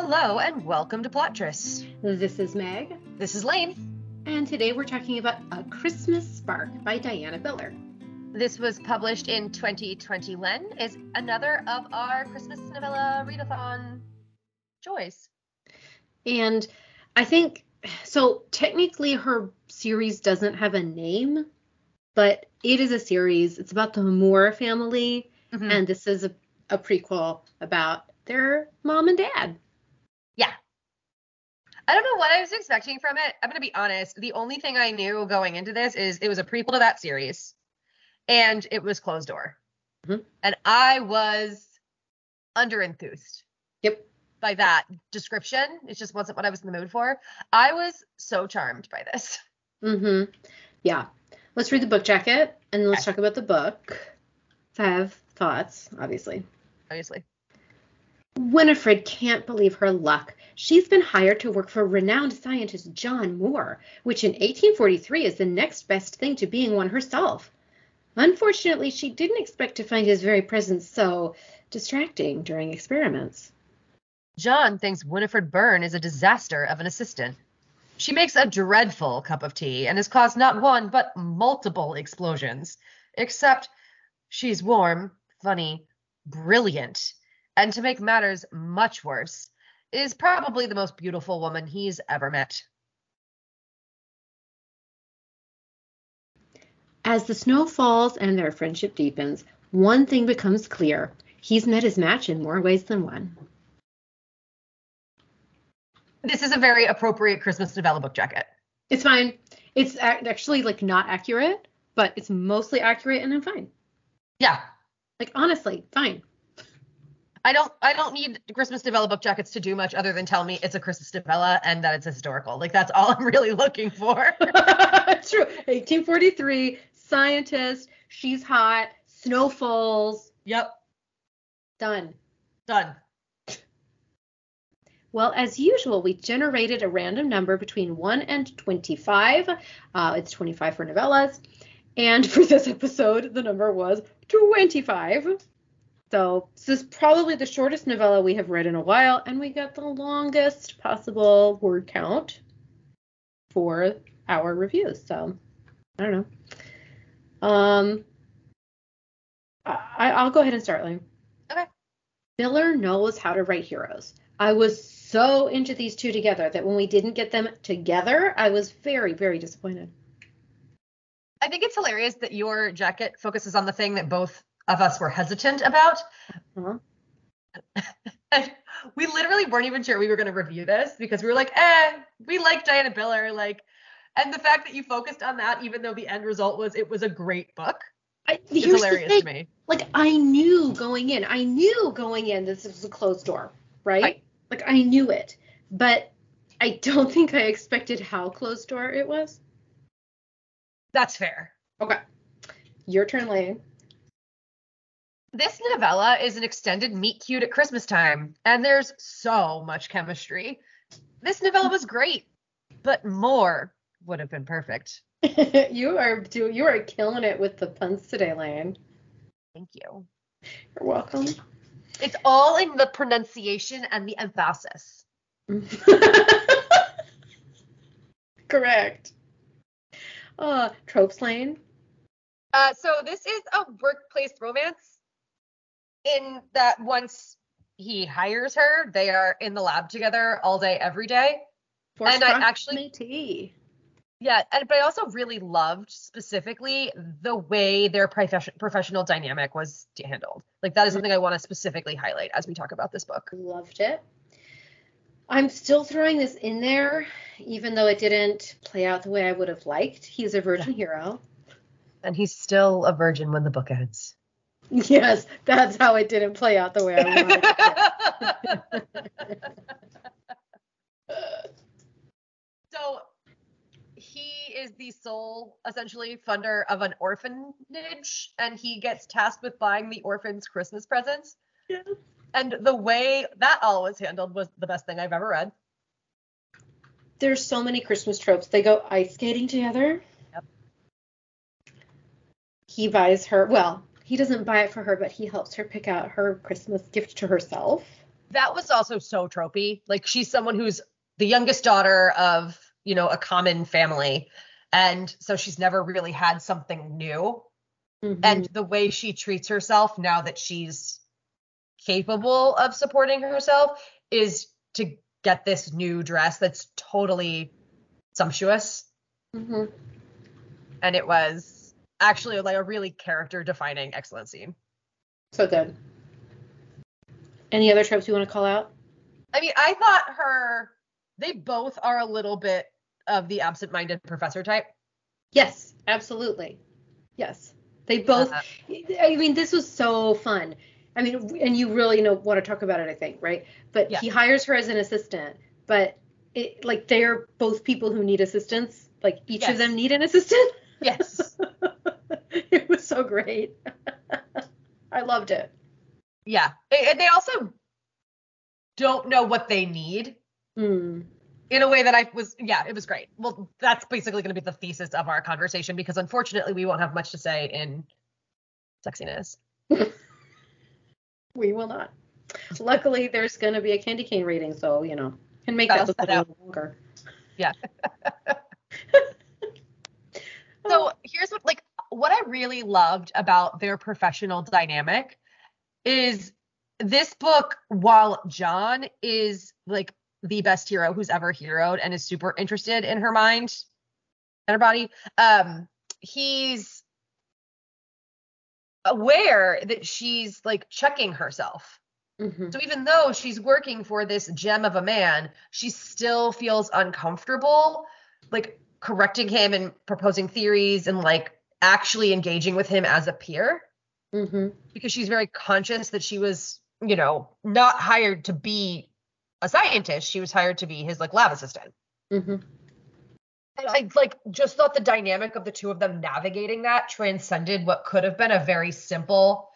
Hello and welcome to Plottress. This is Meg, This is Lane. and today we're talking about A Christmas Spark by Diana Biller. This was published in 2021. Is another of our Christmas novella readathon joys. And I think so technically her series doesn't have a name, but it is a series. It's about the Moore family, Mhm. and this is a, a prequel about their mom and dad. Yeah. I don't know what I was expecting from it. I'm going to be honest. The only thing I knew going into this is it was a prequel to that series and it was closed door. Mhm. And I was under enthused Yep. by that description. It just wasn't what I was in the mood for. I was so charmed by this. Mm-hmm. Yeah. Let's read the book jacket and let's Okay. talk about the book. I have thoughts, obviously. Obviously. Winifred can't believe her luck. She's been hired to work for renowned scientist John Moore, which in 1843 is the next best thing to being one herself. Unfortunately, she didn't expect to find his very presence so distracting during experiments. John thinks Winifred Byrne is a disaster of an assistant. She makes a dreadful cup of tea and has caused not one but multiple explosions. Except she's warm, funny, brilliant, and to make matters much worse, is probably the most beautiful woman he's ever met. As the snow falls and their friendship deepens, one thing becomes clear. He's met his match in more ways than one. This is a very appropriate Christmas novella book jacket. It's fine. It's actually like not accurate, but it's mostly accurate and I'm fine. Yeah. Like honestly, fine. I don't I don't need Christmas novella book jackets to do much other than tell me it's a Christmas novella and that it's historical. Like that's all I'm really looking for. true. 1843, scientist, she's hot, snow falls, yep. done. Done. Well, as usual, we generated a random number between 1 and 25. Uh, it's 25 for novellas. And for this episode, the number was 25. So this is probably the shortest novella we have read in a while, and we got the longest possible word count for our reviews. So I don't know. Um, I, I'll go ahead and start, Lane. Okay. Biller knows how to write heroes. I was so into these two together that when we didn't get them together, I was very, very disappointed. I think it's hilarious that your jacket focuses on the thing that both of us were hesitant about. And we literally weren't even sure we were going to review this because we were like, eh, we like Diana Biller. Like, and the fact that you focused on that, even though the end result was it was a great book, I, is hilarious to me. Like I knew going in, I knew going in this was a closed door, right? Right. Like I knew it, but I don't think I expected how closed door it was. That's fair. Okay, your turn, Lane. This novella is an extended meet cute at Christmas time, and there's so much chemistry. This novella was great, but more would have been perfect. you are do you are killing it with the puns today, Lane. Thank you. You're welcome. It's all in the pronunciation and the emphasis. Correct. Uh, tropes lane. Uh, so this is a workplace romance in that once he hires her, they are in the lab together all day, every day. And I actually- tea. Yeah, and but I also really loved specifically the way their profession, professional dynamic was handled. Like that is something I want to specifically highlight as we talk about this book. loved it. I'm still throwing this in there, even though it didn't play out the way I would have liked. He's a virgin hero. And he's still a virgin when the book ends. Yes, that's how it didn't play out the way I wanted it to. so he is the sole essentially funder of an orphanage and he gets tasked with buying the orphans christmas presents Yes. and the way that all was handled was the best thing i've ever read There's so many Christmas tropes. They go ice skating together. Yep. He buys her, well, he doesn't buy it for her, but he helps her pick out her Christmas gift to herself. that was also so tropey. Like she's someone who's the youngest daughter of, you know, a common family. And so she's never really had something new. Mhm. And the way she treats herself now that she's capable of supporting herself is to get this new dress that's totally sumptuous. Mhm. And it was actually like a really character defining excellent scene. so good. Any other tropes you want to call out? I mean, I thought her, they both are a little bit of the absent minded professor type. Yes, absolutely. Yes. They both Uh, I mean this was so fun. I mean and you really you know want to talk about it I think, right? But Yeah. he hires her as an assistant, but it like they're both people who need assistance. Like each of them need an assistant. yes. so great. I loved it. Yeah. And they also don't know what they need Mm. in a way that I was, yeah, it was great. Well, that's basically going to be the thesis of our conversation because unfortunately we won't have much to say in sexiness. We will not. Luckily, there's going to be a candy cane reading, so you know, can make that a little longer. Yeah. So here's what like what I really loved about their professional dynamic is this book, while John is like the best hero who's ever heroed and is super interested in her mind and her body, um, he's aware that she's like checking herself. Mhm. So even though she's working for this gem of a man, she still feels uncomfortable, like correcting him and proposing theories and like actually engaging with him as a peer Mhm. because she's very conscious that she was, you know, not hired to be a scientist. She was hired to be his like lab assistant. Mhm. And I like just thought the dynamic of the two of them navigating that transcended what could have been a very simple.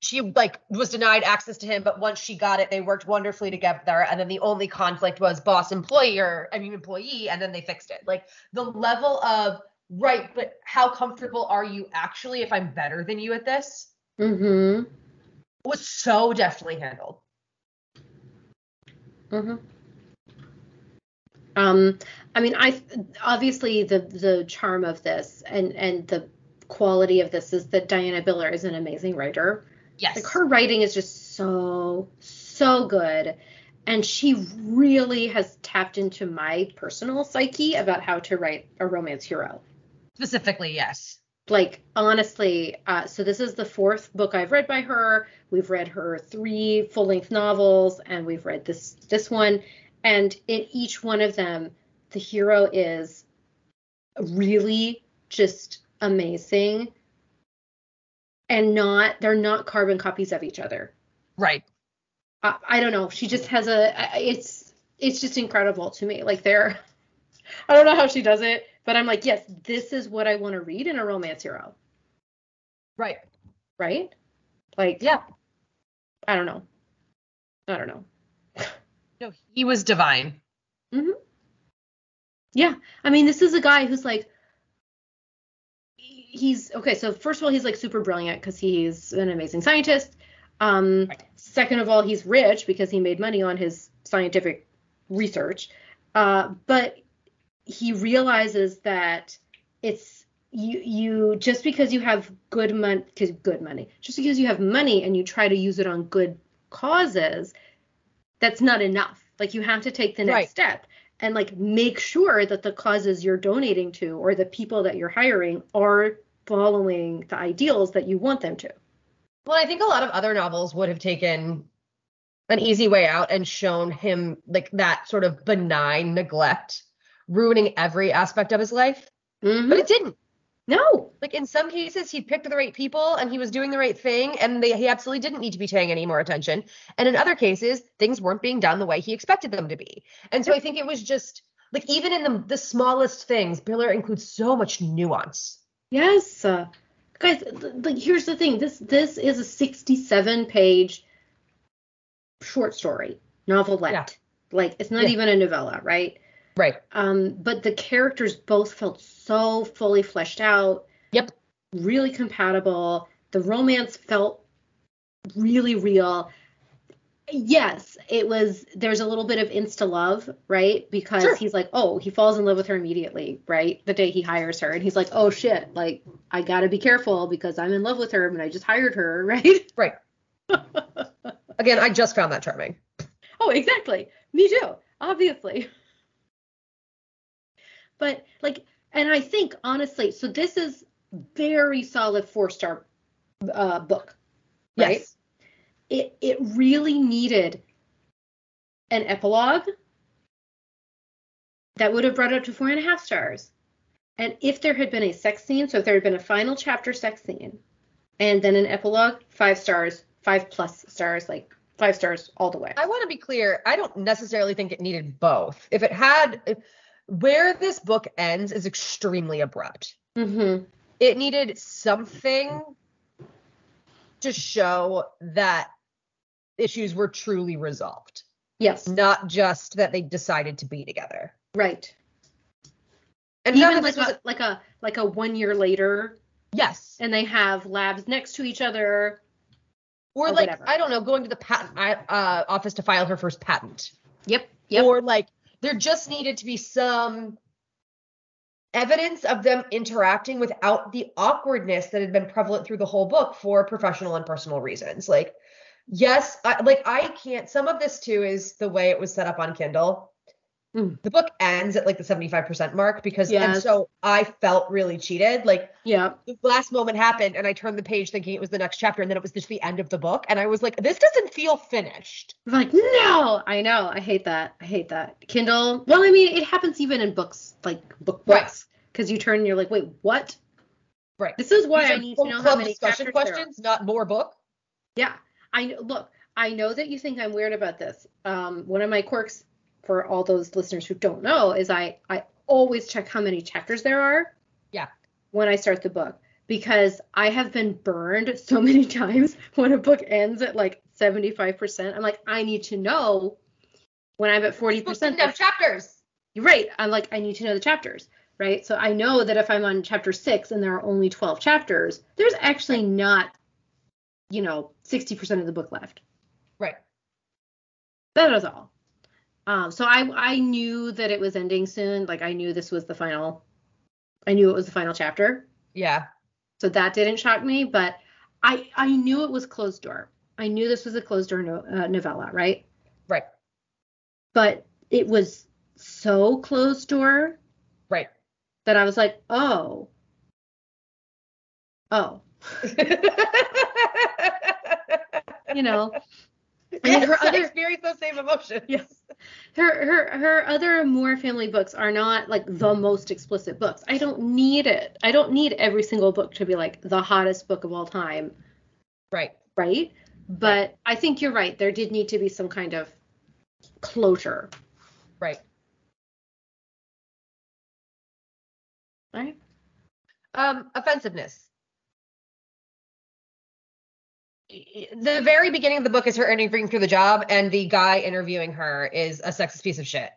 She like was denied access to him, but once she got it, they worked wonderfully together. And then the only conflict was boss employer, I mean employee, and then they fixed it. Like the level of right, but how comfortable are you actually if I'm better than you at this? Mhm. Was so deftly handled. Mhm. Um, I mean, I obviously the the charm of this and and the quality of this is that Diana Biller is an amazing writer. Yes. Like her writing is just so so good, and she really has tapped into my personal psyche about how to write a romance hero. Specifically, yes. Like honestly, uh, so this is the fourth book I've read by her. We've read her three full-length novels, and we've read this this one. And in each one of them, the hero is really just amazing, and not they're not carbon copies of each other. Right. I, I don't know. She just has a It's it's just incredible to me. Like they're. I don't know how she does it, but I'm like, yes, this is what I want to read in a romance hero, Right. right? Like, Yeah. I don't know. I don't know. No, he was divine. Mhm. Yeah, I mean, this is a guy who's like, he's okay. So first of all, he's like super brilliant because he's an amazing scientist. Um, Right. second of all, he's rich because he made money on his scientific research. Uh, but he realizes that it's you you just because you have good money because good money just because you have money and you try to use it on good causes that's not enough like you have to take the next Right. step and like make sure that the causes you're donating to or the people that you're hiring are following the ideals that you want them to Well, I think a lot of other novels would have taken an easy way out and shown him like that sort of benign neglect ruining every aspect of his life. Mhm. But it didn't. no Like in some cases, he picked the right people and he was doing the right thing, and they, he absolutely didn't need to be paying any more attention. And in other cases, things weren't being done the way he expected them to be. And so I think it was just like even in the the smallest things, Biller includes so much nuance. Yes, uh, guys. Like, here's the thing. This this is a 67 page short story novelette. Yeah. Like, it's not Yeah. even a novella, right? Right. Um, but the characters both felt so fully fleshed out. Yep. Really compatible. The romance felt really real. Yes, it was. There's a little bit of insta love, right? Because Sure. he's like, oh, he falls in love with her immediately, right? The day he hires her, and he's like, oh shit, like I gotta be careful because I'm in love with her, and I just hired her, right? Right. Again, I just found that charming. oh, exactly. Me too, obviously. But like, and I think honestly, so this is very solid four star uh, book, right? Yes. it it really needed an epilogue that would have brought it up to four and a half stars. And if there had been a sex scene, so if there had been a final chapter sex scene, and then an epilogue, five stars, five plus stars, like five stars all the way. I want to be clear. I don't necessarily think it needed both. If it had, if- where this book ends is extremely abrupt. Mm-hmm. It needed something to show that issues were truly resolved, Yes, not just that they decided to be together. right. And Even like a, like a like a one year later, yes, and they have labs next to each other. or or like whatever. I don't know, going to the patent uh, office to file her first patent. Yep. Yep. Or like there just needed to be some evidence of them interacting without the awkwardness that had been prevalent through the whole book for professional and personal reasons. Like, yes, I, like I can't. Some of this too is the way it was set up on Kindle. Mm. The book ends at like the 75% mark because, and so I felt really cheated. Like, yeah. the last moment happened and I turned the page thinking it was the next chapter and then it was just the end of the book. And I was like, this doesn't feel finished. Like, no, I know. I hate that. I hate that. Kindle. Well, I mean, it happens even in books, like book Right. books, because you turn and you're like, wait, what? Right. This is why I need to know how many discussion questions, not more book. Yeah, I. Look, I know that you think I'm weird about this. Um, one of my quirks for all those listeners who don't know is I I always check how many chapters there are. Yeah. When I start the book because I have been burned so many times when a book ends at like 75%. I'm like, I need to know when I'm at 40%. Book didn't have chapters. You're right. I'm like, I need to know the chapters, right? So I know that if I'm on chapter six and there are only 12 chapters, there's actually not, you know, 60% of the book left. Right. That is all. Um, so I I knew that it was ending soon. Like I knew this was the final. I knew it was the final chapter. Yeah. So that didn't shock me, but I I knew it was closed door. I knew this was a closed door no, uh, novella, right? Right. But it was so closed door Right. that I was like, oh, oh, you know, yes, mean, her I other- experienced those same emotions. Yes. her her her other Moore family books are not like the most explicit books. I don't need it. I don't need every single book to be like the hottest book of all time, Right. right? But I think you're right. There did need to be some kind of closure. Right. All right. Um, offensiveness. The very beginning of the book is her interviewing for the job, and the guy interviewing her is a sexist piece of shit.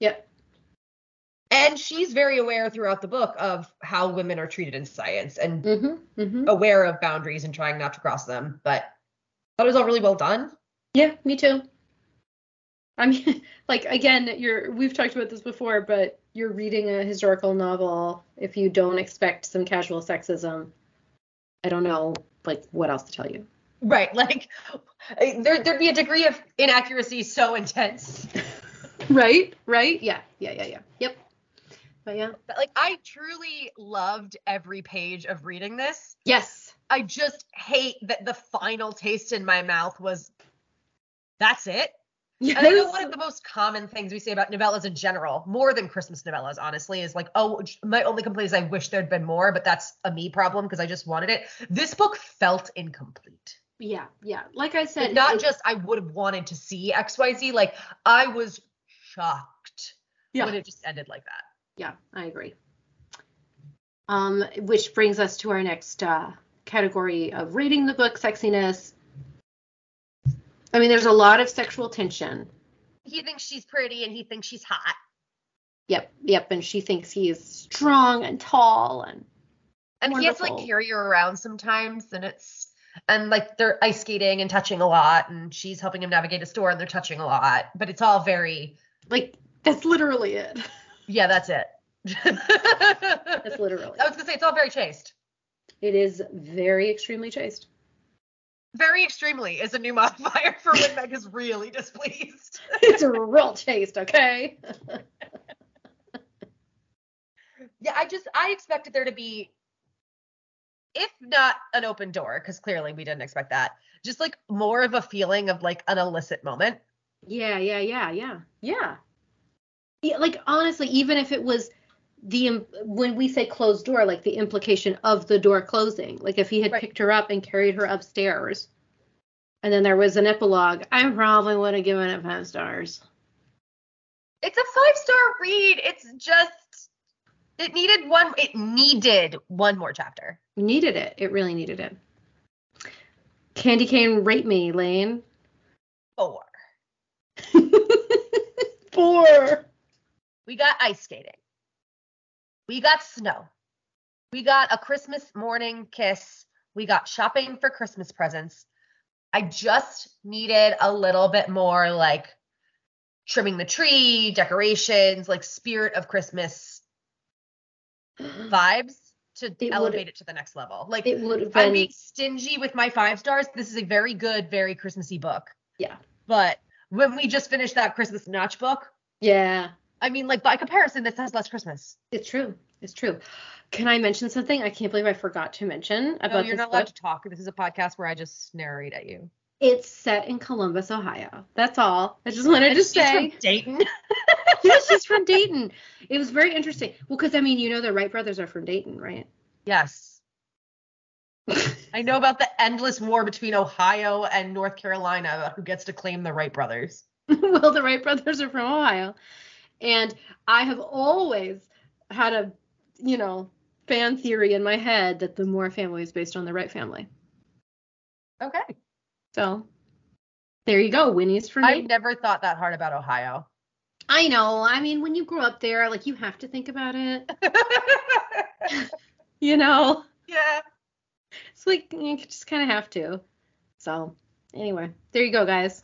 Yep. And she's very aware throughout the book of how women are treated in science and Mm-hmm. Mm-hmm. aware of boundaries and trying not to cross them. But I thought it was all really well done. Yeah, me too. I mean, like again, you're we've talked about this before, but you're reading a historical novel if you don't expect some casual sexism. I don't know, like what else to tell you. Right. Like there there'd be a degree of inaccuracy so intense. Right? Right? Yeah. Yeah. Yeah. Yeah. Yep. But yeah. But, like I truly loved every page of reading this. Yes. I just hate that the final taste in my mouth was that's it. Yes. And I know one of the most common things we say about novellas in general, more than Christmas novellas, honestly, is like, oh, my only complaint is I wish there'd been more, but that's a me problem because I just wanted it. This book felt incomplete. Yeah. Yeah. Like I said, Like, not it- just I would have wanted to see XYZ, like I was shocked Yeah. when it just ended like that. Yeah, I agree. Um, which brings us to our next uh, category of reading the book sexiness. I mean, there's a lot of sexual tension. He thinks she's pretty and he thinks she's hot. Yep, yep, and she thinks he is strong and tall and And he has to like carry her around sometimes, and it's and like they're ice skating and touching a lot and she's helping him navigate a store and they're touching a lot but it's all very Like that's literally it. yeah that's it That's literally. i was gonna say it's all very chaste It is very extremely chaste. very extremely is a new modifier for when meg is really displeased It's a real chaste, okay? yeah i just i expected there to be if not an open door because clearly we didn't expect that just like more of a feeling of like an illicit moment Yeah, yeah, yeah, yeah, yeah. Yeah, like honestly, even if it was the when we say closed door, like the implication of the door closing, like if he had Right. picked her up and carried her upstairs, and then there was an epilogue, I probably would have given it five stars. it's a five star read it's just it needed one it needed one more chapter Needed it. It really needed it. Candy cane rate me, Lane. four Four. we got ice skating we got snow we got a christmas morning kiss we got shopping for christmas presents i just needed a little bit more like trimming the tree decorations like spirit of christmas vibes to It elevate it to the next level like It would have I'm been. being stingy with my five stars. This is a very good, very Christmassy book. Yeah. But when we just finished that Christmas Notch book, Yeah. I mean, like by comparison, this has less Christmas. It's true. It's true. Can I mention something? I can't believe I forgot to mention about No, you're not book. allowed to talk. This is a podcast where I just narrate at you. It's set in Columbus, Ohio. That's all. I just wanted to say. from Yeah, she's from Dayton. It was very interesting. Well, because I mean, you know, the Wright brothers are from Dayton, right? yes. I know about the endless war between Ohio and North Carolina about who gets to claim the Wright brothers. well, the Wright brothers are from Ohio, and I have always had a, you know, fan theory in my head that the Moore family is based on the Wright family. Okay. So there you go. Winnie's from I've never thought that hard about Ohio. I know. I mean, when you grow up there, like you have to think about it. You know, yeah. it's like you just kind of have to. So anyway, there you go, guys.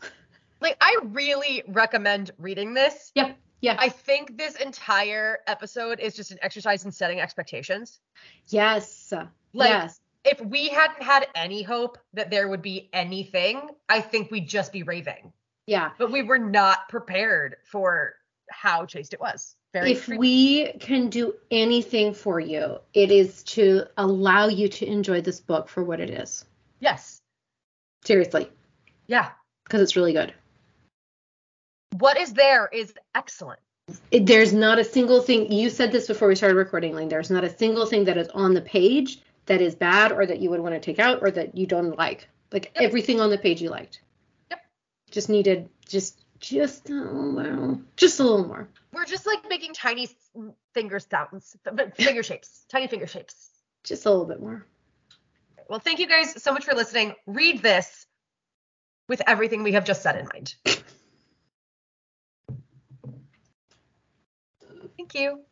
Like I really recommend reading this. Yeah, yeah. I think this entire episode is just an exercise in setting expectations. yes, Like yes. if we hadn't had any hope that there would be anything, I think we'd just be raving. Yeah. But we were not prepared for how chaste it was. Very if we can do anything for you, it is to allow you to enjoy this book for what it is. Yes. Seriously, Yeah. because it's really good. What is there is excellent. It, there's not a single thing. You said this before we started recording, Lane. There's not a single thing that is on the page that is bad or that you would want to take out or that you don't like. Like Yep. everything on the page you liked. Just needed just just a little more. Just a little more. We're just like making tiny finger sounds, but finger shapes, tiny finger shapes. Just a little bit more. Well, thank you guys so much for listening. Read this with everything we have just said in mind. Thank you.